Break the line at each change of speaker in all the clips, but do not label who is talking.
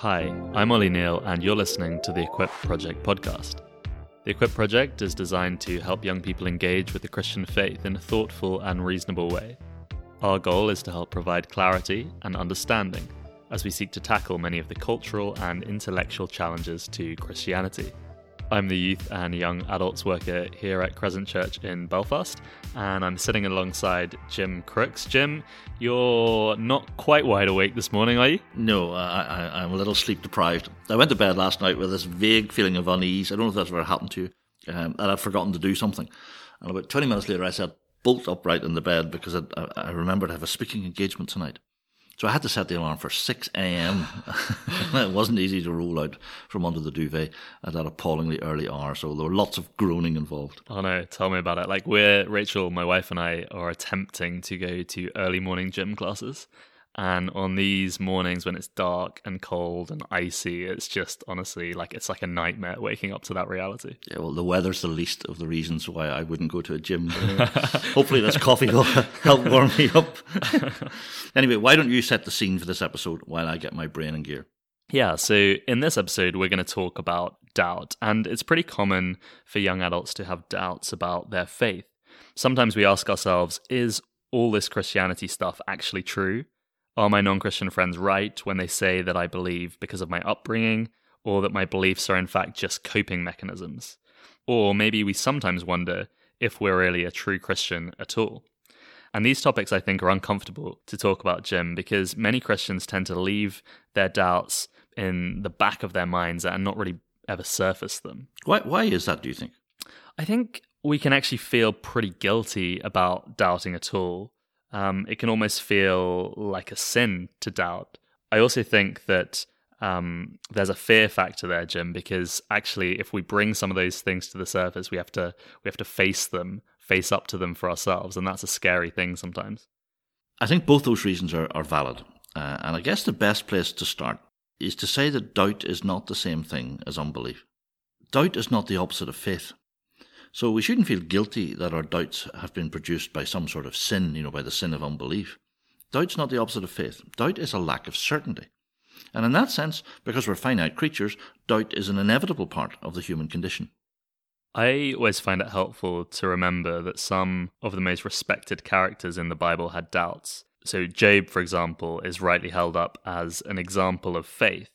Hi, I'm Ollie Neal, and you're listening to the Equip Project podcast. The Equip Project is designed to help young people engage with the Christian faith in a thoughtful and reasonable way. Our goal is to help provide clarity and understanding as we seek to tackle many of the cultural and intellectual challenges to Christianity. I'm the youth and young adults worker here at Crescent Church in Belfast, and I'm sitting alongside Jim Crooks. Jim, you're not quite wide awake this morning, are you?
No, I, am a little sleep deprived. I went to bed last night with this vague feeling of unease. I don't know if that's ever happened to you, um, that I'd forgotten to do something. And about 20 minutes later, I sat bolt upright in the bed because I, I remembered I have a speaking engagement tonight. So I had to set the alarm for 6 a.m. it wasn't easy to roll out from under the duvet at that appallingly early hour. So there were lots of groaning involved.
Oh no, tell me about it. Like we're, Rachel, my wife and I are attempting to go to early morning gym classes. And on these mornings when it's dark and cold and icy, it's just honestly like it's like a nightmare waking up to that reality.
Yeah, well, the weather's the least of the reasons why I wouldn't go to a gym. Hopefully, this coffee will help warm me up. anyway, why don't you set the scene for this episode while I get my brain in gear?
Yeah, so in this episode, we're going to talk about doubt. And it's pretty common for young adults to have doubts about their faith. Sometimes we ask ourselves, is all this Christianity stuff actually true? Are my non Christian friends right when they say that I believe because of my upbringing, or that my beliefs are in fact just coping mechanisms? Or maybe we sometimes wonder if we're really a true Christian at all. And these topics, I think, are uncomfortable to talk about, Jim, because many Christians tend to leave their doubts in the back of their minds and not really ever surface them.
Why, why is that, do you think?
I think we can actually feel pretty guilty about doubting at all um, it can almost feel like a sin to doubt. I also think that um, there's a fear factor there, Jim, because actually, if we bring some of those things to the surface, we have to we have to face them, face up to them for ourselves, and that's a scary thing sometimes.
I think both those reasons are, are valid, uh, and I guess the best place to start is to say that doubt is not the same thing as unbelief. Doubt is not the opposite of faith. So we shouldn't feel guilty that our doubts have been produced by some sort of sin, you know, by the sin of unbelief. Doubt's not the opposite of faith. Doubt is a lack of certainty. And in that sense, because we're finite creatures, doubt is an inevitable part of the human condition.
I always find it helpful to remember that some of the most respected characters in the Bible had doubts. So, Job, for example, is rightly held up as an example of faith.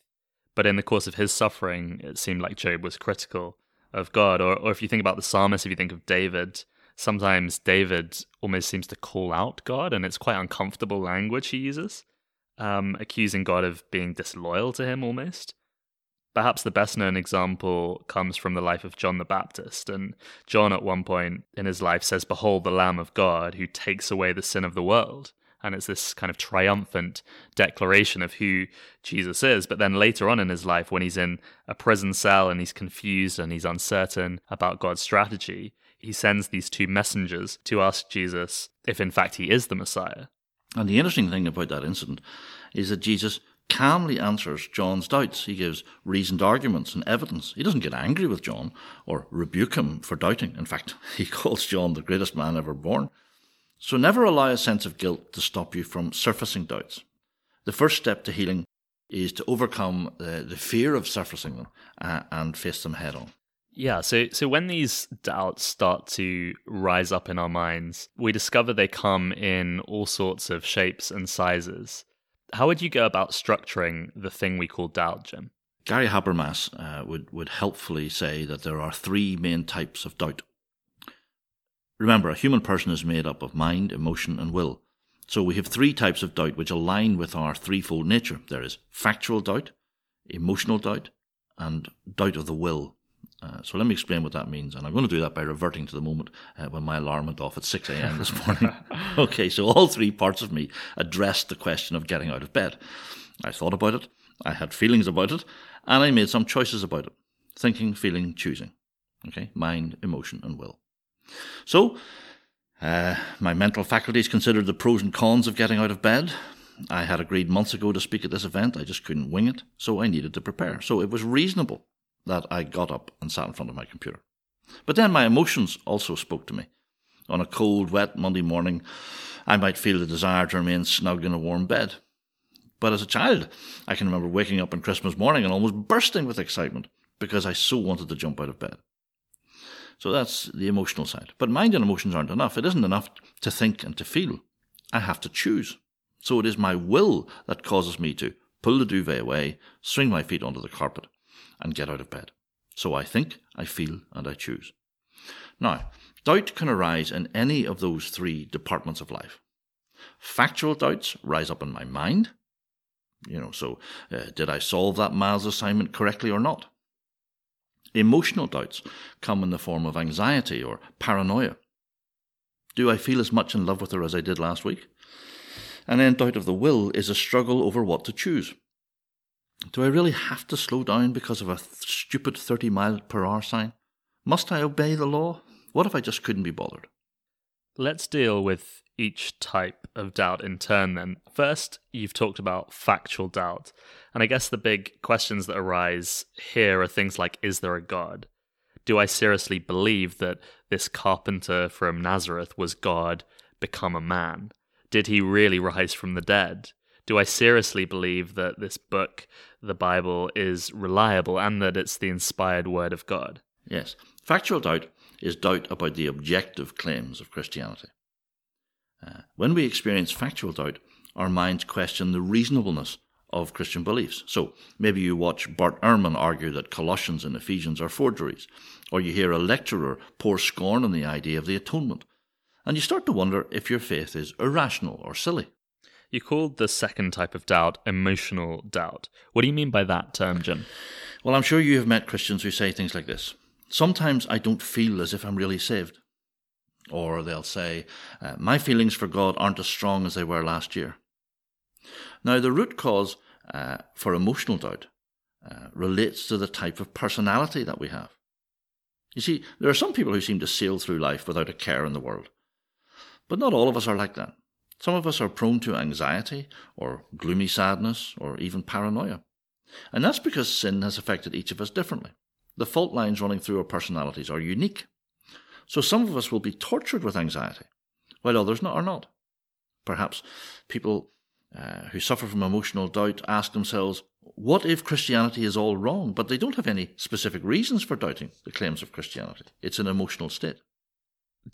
But in the course of his suffering, it seemed like Job was critical of God. Or, or if you think about the psalmist, if you think of David, sometimes David almost seems to call out God, and it's quite uncomfortable language he uses, um, accusing God of being disloyal to him almost. Perhaps the best known example comes from the life of John the Baptist. And John, at one point in his life, says, Behold the Lamb of God who takes away the sin of the world. And it's this kind of triumphant declaration of who Jesus is. But then later on in his life, when he's in a prison cell and he's confused and he's uncertain about God's strategy, he sends these two messengers to ask Jesus if in fact he is the Messiah.
And the interesting thing about that incident is that Jesus calmly answers John's doubts. He gives reasoned arguments and evidence. He doesn't get angry with John or rebuke him for doubting. In fact, he calls John the greatest man ever born. So never allow a sense of guilt to stop you from surfacing doubts. The first step to healing is to overcome the, the fear of surfacing them uh, and face them head on.
Yeah, so so when these doubts start to rise up in our minds, we discover they come in all sorts of shapes and sizes. How would you go about structuring the thing we call doubt, Jim?
Gary Habermas uh, would, would helpfully say that there are three main types of doubt. Remember, a human person is made up of mind, emotion, and will. So we have three types of doubt which align with our threefold nature. There is factual doubt, emotional doubt, and doubt of the will. Uh, so let me explain what that means. And I'm going to do that by reverting to the moment uh, when my alarm went off at 6 a.m. this morning. okay, so all three parts of me addressed the question of getting out of bed. I thought about it, I had feelings about it, and I made some choices about it. Thinking, feeling, choosing. Okay, mind, emotion, and will. So, uh, my mental faculties considered the pros and cons of getting out of bed. I had agreed months ago to speak at this event. I just couldn't wing it, so I needed to prepare. So it was reasonable that I got up and sat in front of my computer. But then my emotions also spoke to me. On a cold, wet Monday morning, I might feel the desire to remain snug in a warm bed. But as a child, I can remember waking up on Christmas morning and almost bursting with excitement because I so wanted to jump out of bed. So that's the emotional side. But mind and emotions aren't enough. It isn't enough to think and to feel. I have to choose. So it is my will that causes me to pull the duvet away, swing my feet onto the carpet, and get out of bed. So I think, I feel, and I choose. Now, doubt can arise in any of those three departments of life. Factual doubts rise up in my mind. You know, so uh, did I solve that maths assignment correctly or not? Emotional doubts come in the form of anxiety or paranoia. Do I feel as much in love with her as I did last week? And then doubt of the will is a struggle over what to choose. Do I really have to slow down because of a th- stupid 30 mile per hour sign? Must I obey the law? What if I just couldn't be bothered?
Let's deal with each type of doubt in turn then. First, you've talked about factual doubt. And I guess the big questions that arise here are things like Is there a God? Do I seriously believe that this carpenter from Nazareth was God become a man? Did he really rise from the dead? Do I seriously believe that this book, the Bible, is reliable and that it's the inspired word of God?
Yes. Factual doubt is doubt about the objective claims of Christianity. Uh, when we experience factual doubt, our minds question the reasonableness of Christian beliefs. So maybe you watch Bart Ehrman argue that Colossians and Ephesians are forgeries, or you hear a lecturer pour scorn on the idea of the atonement, and you start to wonder if your faith is irrational or silly.
You called the second type of doubt emotional doubt. What do you mean by that term, Jim?
Well, I'm sure you have met Christians who say things like this Sometimes I don't feel as if I'm really saved. Or they'll say, uh, My feelings for God aren't as strong as they were last year. Now, the root cause uh, for emotional doubt uh, relates to the type of personality that we have. You see, there are some people who seem to sail through life without a care in the world. But not all of us are like that. Some of us are prone to anxiety or gloomy sadness or even paranoia. And that's because sin has affected each of us differently. The fault lines running through our personalities are unique. So some of us will be tortured with anxiety, while others not, are not. Perhaps people uh, who suffer from emotional doubt ask themselves, what if Christianity is all wrong? But they don't have any specific reasons for doubting the claims of Christianity. It's an emotional state.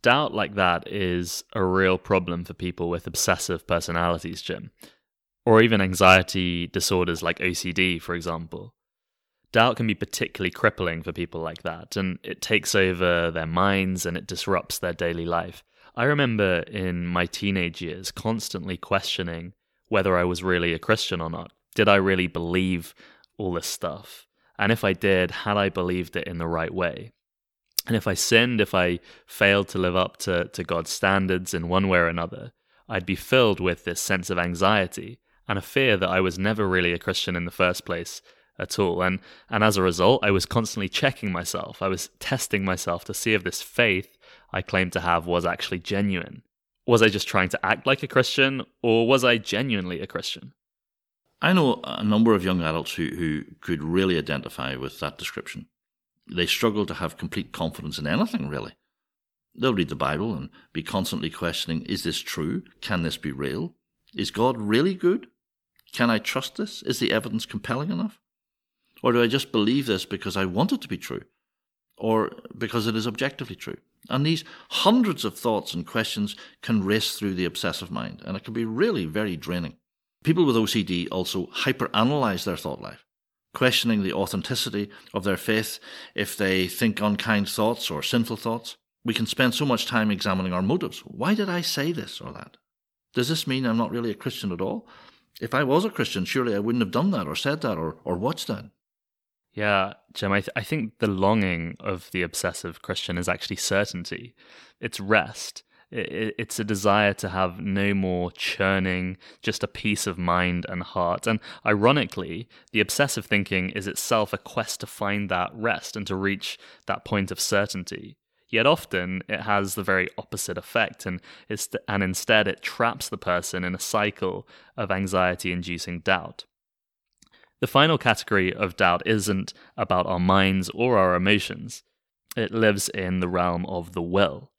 Doubt like that is a real problem for people with obsessive personalities, Jim, or even anxiety disorders like OCD, for example. Doubt can be particularly crippling for people like that, and it takes over their minds and it disrupts their daily life. I remember in my teenage years constantly questioning whether I was really a Christian or not. Did I really believe all this stuff? And if I did, had I believed it in the right way? And if I sinned, if I failed to live up to, to God's standards in one way or another, I'd be filled with this sense of anxiety and a fear that I was never really a Christian in the first place at all. And and as a result, I was constantly checking myself. I was testing myself to see if this faith I claimed to have was actually genuine. Was I just trying to act like a Christian, or was I genuinely a Christian?
I know a number of young adults who, who could really identify with that description. They struggle to have complete confidence in anything, really. They'll read the Bible and be constantly questioning is this true? Can this be real? Is God really good? Can I trust this? Is the evidence compelling enough? Or do I just believe this because I want it to be true? Or because it is objectively true? And these hundreds of thoughts and questions can race through the obsessive mind, and it can be really very draining. People with OCD also hyperanalyze their thought life, questioning the authenticity of their faith if they think unkind thoughts or sinful thoughts. We can spend so much time examining our motives. Why did I say this or that? Does this mean I'm not really a Christian at all? If I was a Christian, surely I wouldn't have done that or said that or, or watched that.
Yeah, Jim, I, th- I think the longing of the obsessive Christian is actually certainty. It's rest. It, it's a desire to have no more churning, just a peace of mind and heart. And ironically, the obsessive thinking is itself a quest to find that rest and to reach that point of certainty. Yet often it has the very opposite effect, and, and instead it traps the person in a cycle of anxiety inducing doubt. The final category of doubt isn't about our minds or our emotions. It lives in the realm of the will.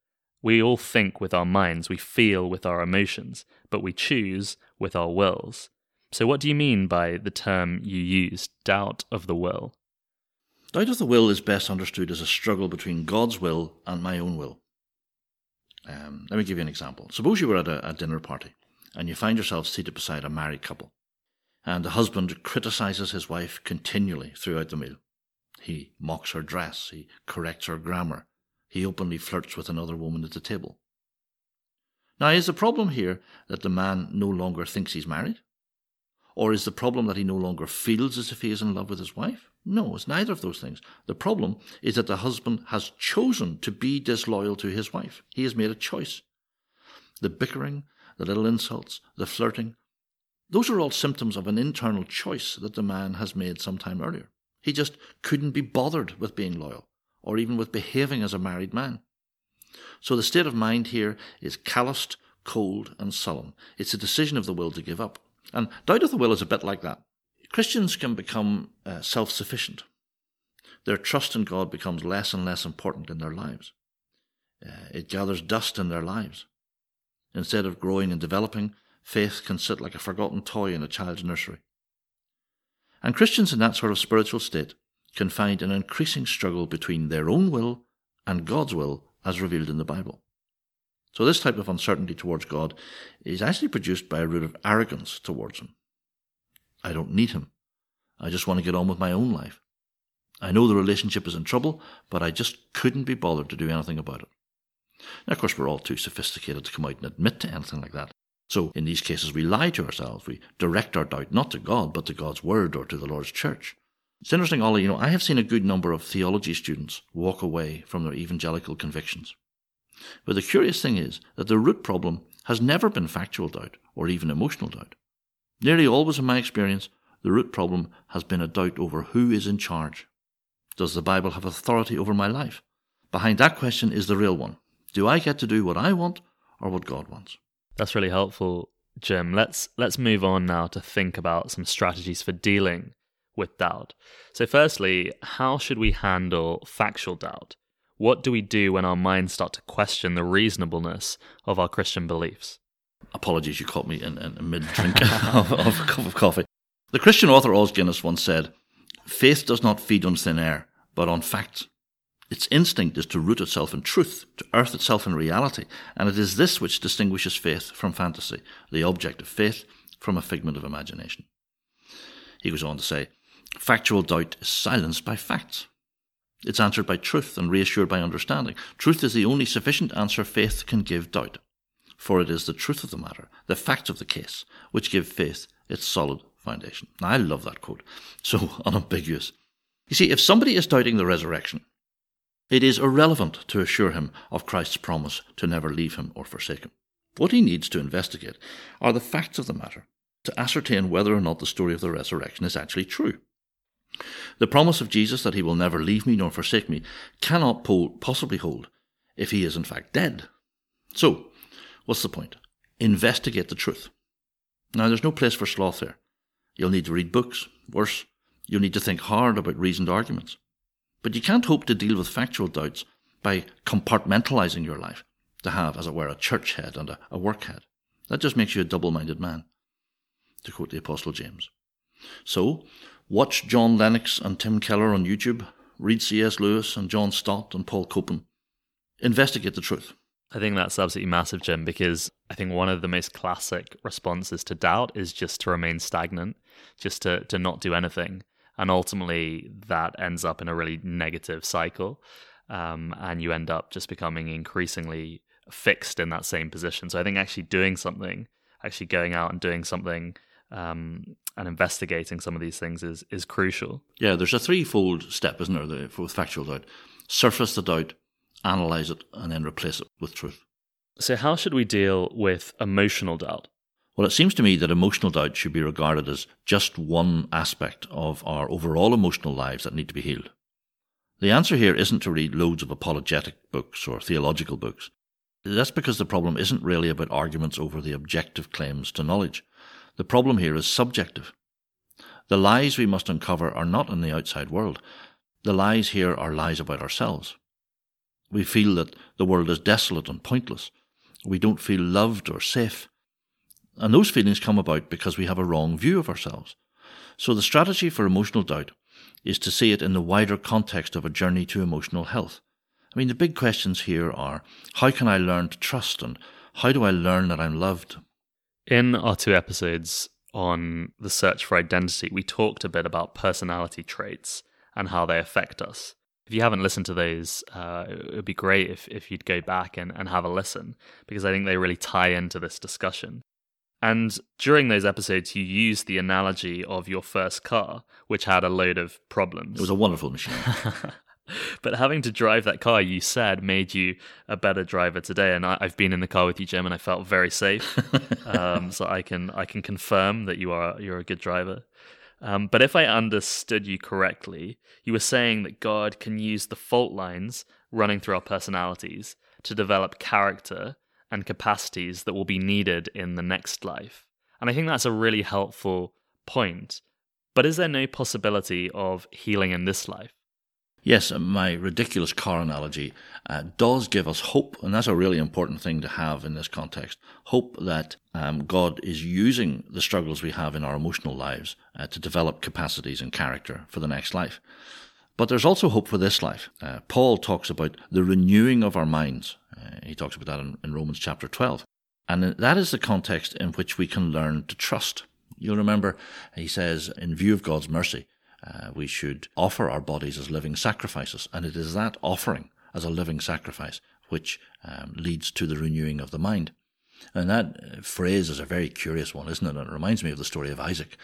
We all think with our minds, we feel with our emotions, but we choose with our wills. So, what do you mean by the term you used, doubt of the will?
Doubt of the will is best understood as a struggle between God's will and my own will. Um, let me give you an example. Suppose you were at a, a dinner party and you find yourself seated beside a married couple, and the husband criticizes his wife continually throughout the meal. He mocks her dress, he corrects her grammar, he openly flirts with another woman at the table. Now, is the problem here that the man no longer thinks he's married? Or is the problem that he no longer feels as if he is in love with his wife? No, it's neither of those things. The problem is that the husband has chosen to be disloyal to his wife. He has made a choice. The bickering, the little insults, the flirting, those are all symptoms of an internal choice that the man has made some time earlier. He just couldn't be bothered with being loyal, or even with behaving as a married man. So the state of mind here is calloused, cold, and sullen. It's a decision of the will to give up. And doubt of the will is a bit like that. Christians can become uh, self sufficient. Their trust in God becomes less and less important in their lives. Uh, it gathers dust in their lives. Instead of growing and developing, faith can sit like a forgotten toy in a child's nursery. And Christians in that sort of spiritual state can find an increasing struggle between their own will and God's will as revealed in the Bible. So, this type of uncertainty towards God is actually produced by a root of arrogance towards Him. I don't need Him. I just want to get on with my own life. I know the relationship is in trouble, but I just couldn't be bothered to do anything about it. Now, of course, we're all too sophisticated to come out and admit to anything like that. So, in these cases, we lie to ourselves. We direct our doubt not to God, but to God's Word or to the Lord's Church. It's interesting, Ollie, you know, I have seen a good number of theology students walk away from their evangelical convictions. But the curious thing is that the root problem has never been factual doubt or even emotional doubt. Nearly always, in my experience, the root problem has been a doubt over who is in charge. Does the Bible have authority over my life? Behind that question is the real one. Do I get to do what I want or what God wants?
That's really helpful, Jim. Let's let's move on now to think about some strategies for dealing with doubt. So, firstly, how should we handle factual doubt? What do we do when our minds start to question the reasonableness of our Christian beliefs?
Apologies, you caught me in, in mid drink of, of a cup of coffee. The Christian author Os Guinness once said, Faith does not feed on thin air, but on facts. Its instinct is to root itself in truth, to earth itself in reality, and it is this which distinguishes faith from fantasy, the object of faith from a figment of imagination. He goes on to say, Factual doubt is silenced by facts. It's answered by truth and reassured by understanding. Truth is the only sufficient answer faith can give doubt, for it is the truth of the matter, the facts of the case, which give faith its solid foundation. Now, I love that quote. So unambiguous. You see, if somebody is doubting the resurrection, it is irrelevant to assure him of Christ's promise to never leave him or forsake him. What he needs to investigate are the facts of the matter to ascertain whether or not the story of the resurrection is actually true. The promise of Jesus that he will never leave me nor forsake me cannot possibly hold if he is in fact dead. So, what's the point? Investigate the truth. Now, there's no place for sloth here. You'll need to read books. Worse, you'll need to think hard about reasoned arguments. But you can't hope to deal with factual doubts by compartmentalizing your life to have, as it were, a church head and a, a work head. That just makes you a double minded man, to quote the Apostle James. So, Watch John Lennox and Tim Keller on YouTube. Read C.S. Lewis and John Stott and Paul Copan. Investigate the truth.
I think that's absolutely massive, Jim, because I think one of the most classic responses to doubt is just to remain stagnant, just to, to not do anything. And ultimately, that ends up in a really negative cycle. Um, and you end up just becoming increasingly fixed in that same position. So I think actually doing something, actually going out and doing something um, and investigating some of these things is is crucial.
Yeah, there's a threefold step, isn't there, the, with factual doubt? Surface the doubt, analyze it, and then replace it with truth.
So, how should we deal with emotional doubt?
Well, it seems to me that emotional doubt should be regarded as just one aspect of our overall emotional lives that need to be healed. The answer here isn't to read loads of apologetic books or theological books. That's because the problem isn't really about arguments over the objective claims to knowledge. The problem here is subjective. The lies we must uncover are not in the outside world. The lies here are lies about ourselves. We feel that the world is desolate and pointless. We don't feel loved or safe. And those feelings come about because we have a wrong view of ourselves. So the strategy for emotional doubt is to see it in the wider context of a journey to emotional health. I mean, the big questions here are how can I learn to trust and how do I learn that I'm loved?
In our two episodes on the search for identity, we talked a bit about personality traits and how they affect us. If you haven't listened to those, uh, it would be great if, if you'd go back and, and have a listen because I think they really tie into this discussion. And during those episodes, you used the analogy of your first car, which had a load of problems.
It was a wonderful machine.
but having to drive that car, you said, made you a better driver today. And I, have been in the car with you, Jim, and I felt very safe. um, so I can I can confirm that you are you're a good driver. Um, but if I understood you correctly, you were saying that God can use the fault lines running through our personalities to develop character and capacities that will be needed in the next life. And I think that's a really helpful point. But is there no possibility of healing in this life?
Yes, my ridiculous car analogy uh, does give us hope, and that's a really important thing to have in this context. Hope that um, God is using the struggles we have in our emotional lives uh, to develop capacities and character for the next life. But there's also hope for this life. Uh, Paul talks about the renewing of our minds. Uh, he talks about that in, in Romans chapter 12. And that is the context in which we can learn to trust. You'll remember he says, in view of God's mercy, uh, we should offer our bodies as living sacrifices. And it is that offering as a living sacrifice which um, leads to the renewing of the mind. And that uh, phrase is a very curious one, isn't it? And it reminds me of the story of Isaac.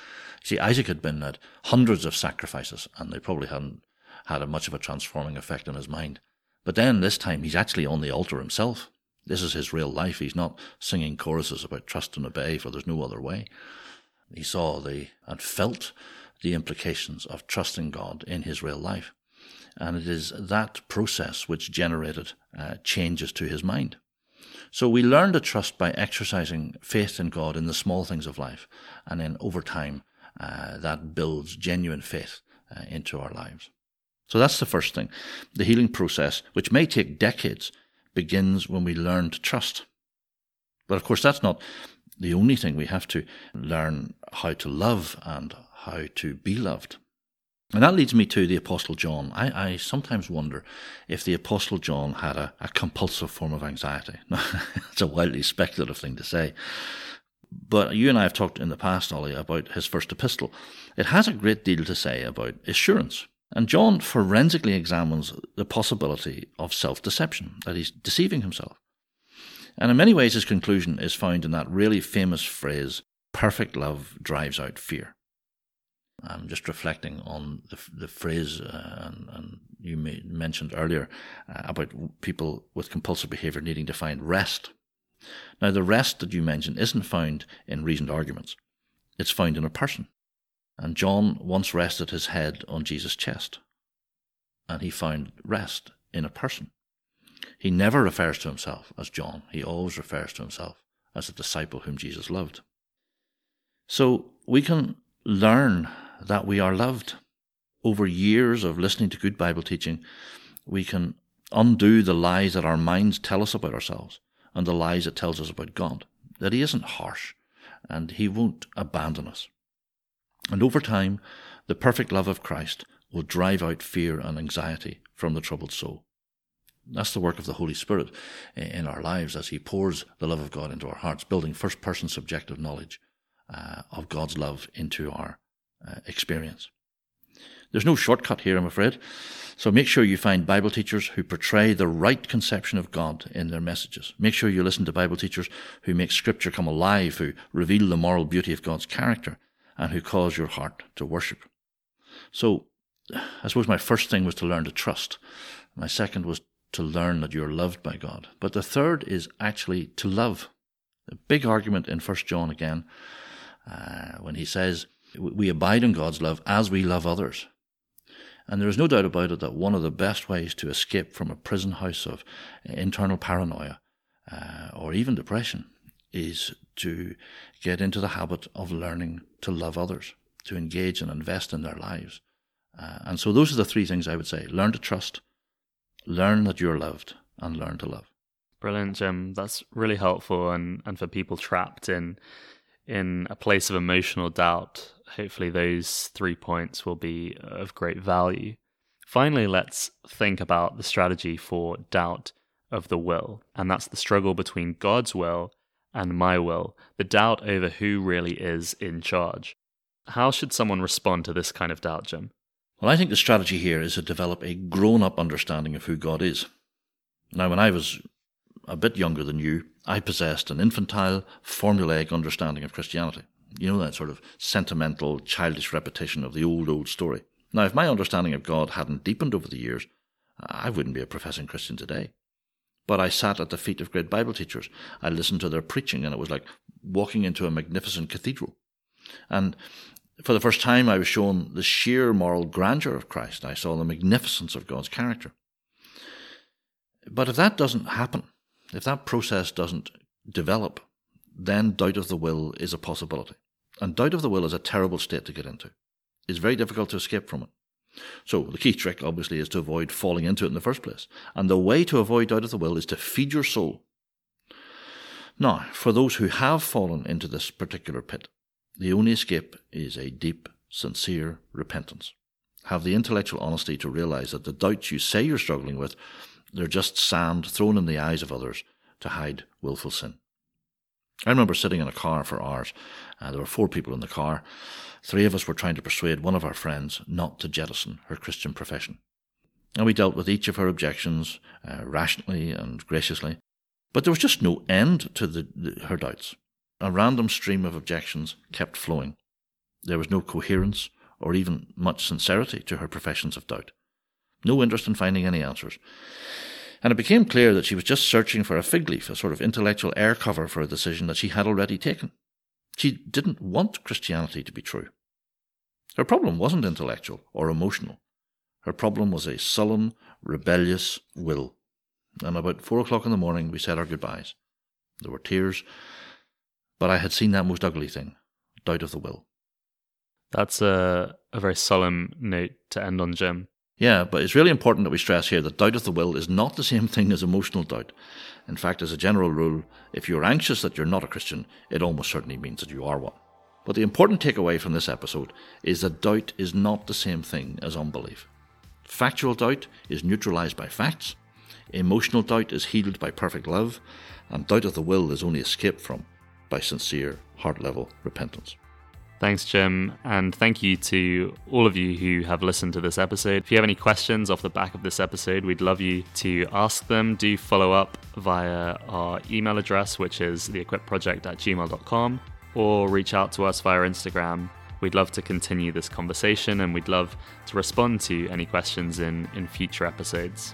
See, Isaac had been at hundreds of sacrifices, and they probably hadn't had a much of a transforming effect on his mind. But then this time he's actually on the altar himself. This is his real life. He's not singing choruses about trust and obey, for there's no other way. He saw the and felt the implications of trusting God in his real life. And it is that process which generated uh, changes to his mind. So we learn to trust by exercising faith in God in the small things of life. And then over time, uh, that builds genuine faith uh, into our lives. So that's the first thing. The healing process, which may take decades, begins when we learn to trust. But of course, that's not the only thing. We have to learn how to love and how to be loved. And that leads me to the Apostle John. I, I sometimes wonder if the Apostle John had a, a compulsive form of anxiety. it's a wildly speculative thing to say. But you and I have talked in the past, Ollie, about his first epistle. It has a great deal to say about assurance. And John forensically examines the possibility of self deception, that he's deceiving himself. And in many ways, his conclusion is found in that really famous phrase perfect love drives out fear. I'm just reflecting on the, the phrase uh, and, and, you mentioned earlier uh, about people with compulsive behavior needing to find rest. Now, the rest that you mentioned isn't found in reasoned arguments, it's found in a person. And John once rested his head on Jesus' chest, and he found rest in a person. He never refers to himself as John, he always refers to himself as a disciple whom Jesus loved. So we can learn that we are loved. Over years of listening to good Bible teaching, we can undo the lies that our minds tell us about ourselves and the lies it tells us about God, that He isn't harsh and He won't abandon us. And over time, the perfect love of Christ will drive out fear and anxiety from the troubled soul. That's the work of the Holy Spirit in our lives as He pours the love of God into our hearts, building first person subjective knowledge uh, of God's love into our uh, experience. There's no shortcut here, I'm afraid. So make sure you find Bible teachers who portray the right conception of God in their messages. Make sure you listen to Bible teachers who make Scripture come alive, who reveal the moral beauty of God's character, and who cause your heart to worship. So, I suppose my first thing was to learn to trust. My second was to learn that you're loved by God. But the third is actually to love. A big argument in First John again, uh, when he says, we abide in God's love as we love others. And there is no doubt about it that one of the best ways to escape from a prison house of internal paranoia uh, or even depression is to get into the habit of learning to love others, to engage and invest in their lives. Uh, and so those are the three things I would say learn to trust, learn that you're loved, and learn to love.
Brilliant, Jim. That's really helpful and, and for people trapped in in a place of emotional doubt, hopefully those three points will be of great value. Finally, let's think about the strategy for doubt of the will, and that's the struggle between God's will and my will, the doubt over who really is in charge. How should someone respond to this kind of doubt, Jim?
Well, I think the strategy here is to develop a grown up understanding of who God is. Now, when I was a bit younger than you, I possessed an infantile, formulaic understanding of Christianity. You know, that sort of sentimental, childish repetition of the old, old story. Now, if my understanding of God hadn't deepened over the years, I wouldn't be a professing Christian today. But I sat at the feet of great Bible teachers. I listened to their preaching, and it was like walking into a magnificent cathedral. And for the first time, I was shown the sheer moral grandeur of Christ. I saw the magnificence of God's character. But if that doesn't happen, if that process doesn't develop, then doubt of the will is a possibility. And doubt of the will is a terrible state to get into. It's very difficult to escape from it. So the key trick, obviously, is to avoid falling into it in the first place. And the way to avoid doubt of the will is to feed your soul. Now, for those who have fallen into this particular pit, the only escape is a deep, sincere repentance. Have the intellectual honesty to realize that the doubts you say you're struggling with, they're just sand thrown in the eyes of others to hide willful sin. I remember sitting in a car for hours. Uh, there were four people in the car. Three of us were trying to persuade one of our friends not to jettison her Christian profession. And we dealt with each of her objections uh, rationally and graciously. But there was just no end to the, the, her doubts. A random stream of objections kept flowing. There was no coherence or even much sincerity to her professions of doubt. No interest in finding any answers. And it became clear that she was just searching for a fig leaf, a sort of intellectual air cover for a decision that she had already taken. She didn't want Christianity to be true. Her problem wasn't intellectual or emotional. Her problem was a sullen, rebellious will. And about four o'clock in the morning, we said our goodbyes. There were tears, but I had seen that most ugly thing doubt of the will.
That's a, a very solemn note to end on, Jim.
Yeah, but it's really important that we stress here that doubt of the will is not the same thing as emotional doubt. In fact, as a general rule, if you're anxious that you're not a Christian, it almost certainly means that you are one. But the important takeaway from this episode is that doubt is not the same thing as unbelief. Factual doubt is neutralized by facts, emotional doubt is healed by perfect love, and doubt of the will is only escaped from by sincere, heart level repentance.
Thanks, Jim. And thank you to all of you who have listened to this episode. If you have any questions off the back of this episode, we'd love you to ask them. Do follow up via our email address, which is theequipproject at gmail.com, or reach out to us via Instagram. We'd love to continue this conversation and we'd love to respond to any questions in, in future episodes.